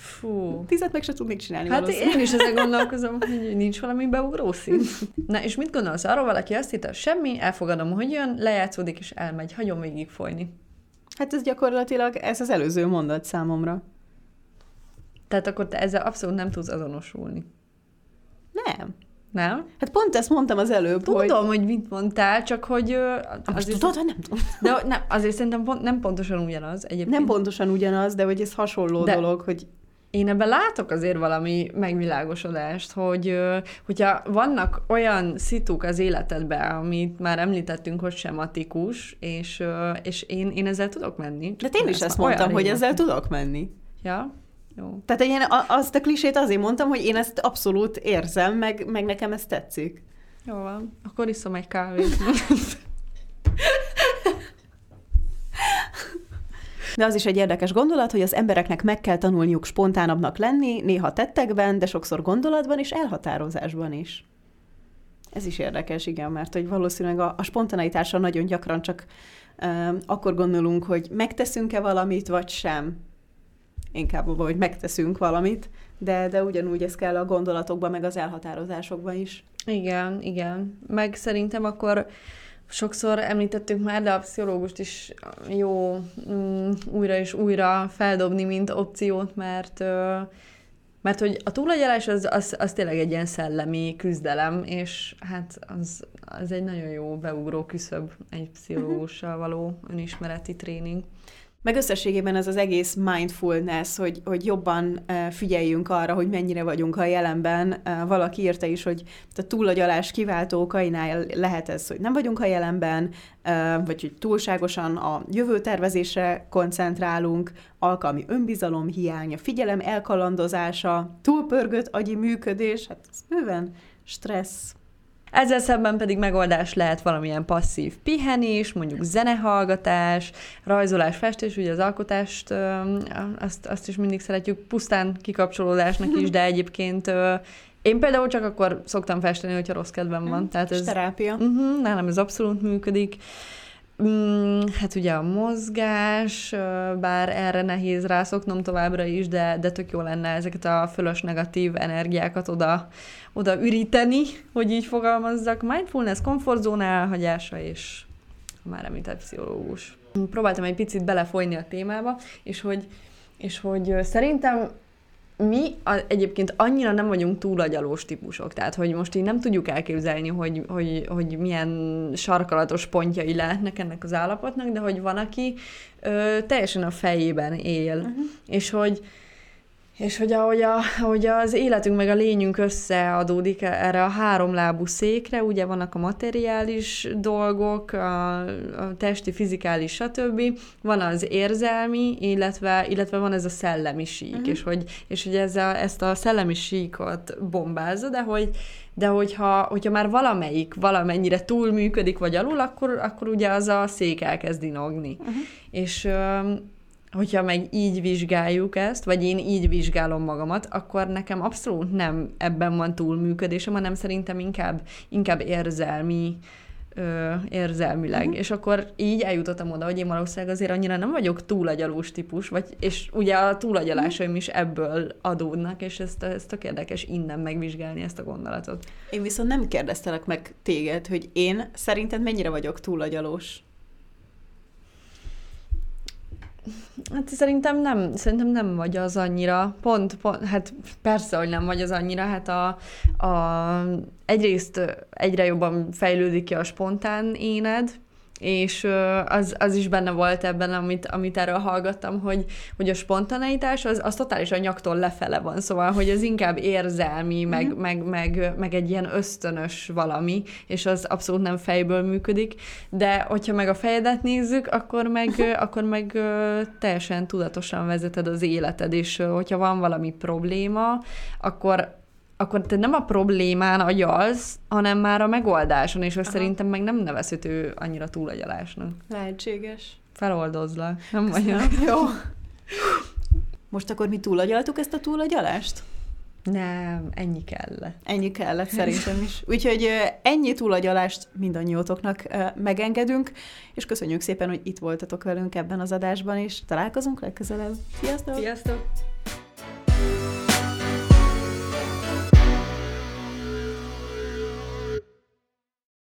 A: Fú. Tízet meg se tudnék csinálni
B: Hát én is ezen gondolkozom, hogy nincs valami beugró szín. Na, és mit gondolsz? Arról valaki azt hitte, semmi, elfogadom, hogy jön, lejátszódik és elmegy, hagyom végig folyni.
A: Hát ez gyakorlatilag, ez az előző mondat számomra.
B: Tehát akkor te ezzel abszolút nem tudsz azonosulni.
A: Nem.
B: Nem?
A: Hát pont ezt mondtam az előbb,
B: Tudom, hogy, hogy mit mondtál, csak hogy...
A: Azért tudod, vagy nem tudom?
B: De nem, azért szerintem pont, nem pontosan ugyanaz egyébként.
A: Nem pontosan ugyanaz, de hogy ez hasonló de dolog, hogy...
B: Én ebben látok azért valami megvilágosodást, hogy hogyha vannak olyan szituk az életedben, amit már említettünk, hogy sematikus, és, és én, én ezzel tudok menni.
A: De én is ezt mondtam, hogy ezzel tudok menni.
B: Ja? Jó.
A: Tehát én azt a klisét azért mondtam, hogy én ezt abszolút érzem, meg, meg nekem ez tetszik.
B: Jó van, akkor iszom egy kávét.
A: De az is egy érdekes gondolat, hogy az embereknek meg kell tanulniuk spontánabbnak lenni, néha tettekben, de sokszor gondolatban és elhatározásban is. Ez is érdekes, igen, mert hogy valószínűleg a, a spontaneitásra nagyon gyakran csak uh, akkor gondolunk, hogy megteszünk-e valamit, vagy sem inkább abban, hogy megteszünk valamit, de, de ugyanúgy ez kell a gondolatokban, meg az elhatározásokban is.
B: Igen, igen. Meg szerintem akkor sokszor említettük már, de a pszichológust is jó mm, újra és újra feldobni, mint opciót, mert mert hogy a túlagyalás az, az, az tényleg egy ilyen szellemi küzdelem, és hát az, az egy nagyon jó beugró küszöb egy pszichológussal való önismereti tréning.
A: Meg összességében ez az egész mindfulness, hogy, hogy jobban figyeljünk arra, hogy mennyire vagyunk a jelenben. Valaki írta is, hogy a túlagyalás kiváltó okainál lehet ez, hogy nem vagyunk a jelenben, vagy hogy túlságosan a jövő tervezésre koncentrálunk, alkalmi önbizalom hiánya, figyelem elkalandozása, túlpörgött agyi működés, hát ez bőven stressz,
B: ezzel szemben pedig megoldás lehet valamilyen passzív pihenés, mondjuk zenehallgatás, rajzolás, festés, ugye az alkotást, azt, azt is mindig szeretjük pusztán kikapcsolódásnak is, de egyébként én például csak akkor szoktam festeni, hogyha rossz kedvem van.
A: Tehát ez, terápia.
B: Uh-huh, nálam ez abszolút működik. Mm, hát ugye a mozgás, bár erre nehéz rászoknom továbbra is, de, de tök jó lenne ezeket a fölös negatív energiákat oda, oda üríteni, hogy így fogalmazzak. Mindfulness, komfortzóna elhagyása és már említett pszichológus. próbáltam egy picit belefolyni a témába, és hogy, és hogy szerintem mi a, egyébként annyira nem vagyunk túlagyalós típusok, tehát hogy most így nem tudjuk elképzelni, hogy, hogy, hogy milyen sarkalatos pontjai lehetnek ennek az állapotnak, de hogy van, aki ö, teljesen a fejében él, uh-huh. és hogy és hogy ahogy, a, ahogy az életünk meg a lényünk összeadódik erre a háromlábú székre, ugye vannak a materiális dolgok, a, a testi, fizikális, stb. Van az érzelmi, illetve, illetve van ez a szellemi sík, uh-huh. és hogy, és hogy ez a, ezt a szellemi síkot bombázza, de hogy, de hogyha, hogyha már valamelyik valamennyire túl működik, vagy alul, akkor, akkor ugye az a szék elkezd dinogni. Uh-huh. És hogyha meg így vizsgáljuk ezt, vagy én így vizsgálom magamat, akkor nekem abszolút nem ebben van túlműködésem, hanem szerintem inkább, inkább érzelmi, ö, érzelmileg. Uh-huh. És akkor így eljutottam oda, hogy én valószínűleg azért annyira nem vagyok túlagyalós típus, vagy, és ugye a túlagyalásaim is ebből adódnak, és ezt, ez tök érdekes innen megvizsgálni ezt a gondolatot.
A: Én viszont nem kérdeztelek meg téged, hogy én szerinted mennyire vagyok túlagyalós?
B: Hát szerintem nem, szerintem nem vagy az annyira. Pont, pont, hát persze, hogy nem vagy az annyira, hát a, a, egyrészt egyre jobban fejlődik ki a spontán éned, és az, az is benne volt ebben, amit, amit erről hallgattam, hogy, hogy a spontaneitás az, az totálisan nyaktól lefele van, szóval, hogy az inkább érzelmi, meg, mm-hmm. meg, meg, meg egy ilyen ösztönös valami, és az abszolút nem fejből működik, de hogyha meg a fejedet nézzük, akkor meg, akkor meg teljesen tudatosan vezeted az életed, és hogyha van valami probléma, akkor akkor te nem a problémán agyalsz, hanem már a megoldáson, és azt szerintem meg nem nevezhető annyira túlagyalásnak.
A: Lehetséges.
B: Feloldozlak. Nem vagyok.
A: Jó. Most akkor mi túlagyaltuk ezt a túlagyalást?
B: Nem, ennyi kellett.
A: Ennyi kellett szerintem is. Úgyhogy ennyi túlagyalást mindannyiótoknak megengedünk, és köszönjük szépen, hogy itt voltatok velünk ebben az adásban, és találkozunk legközelebb. Sziasztok!
B: Sziasztok!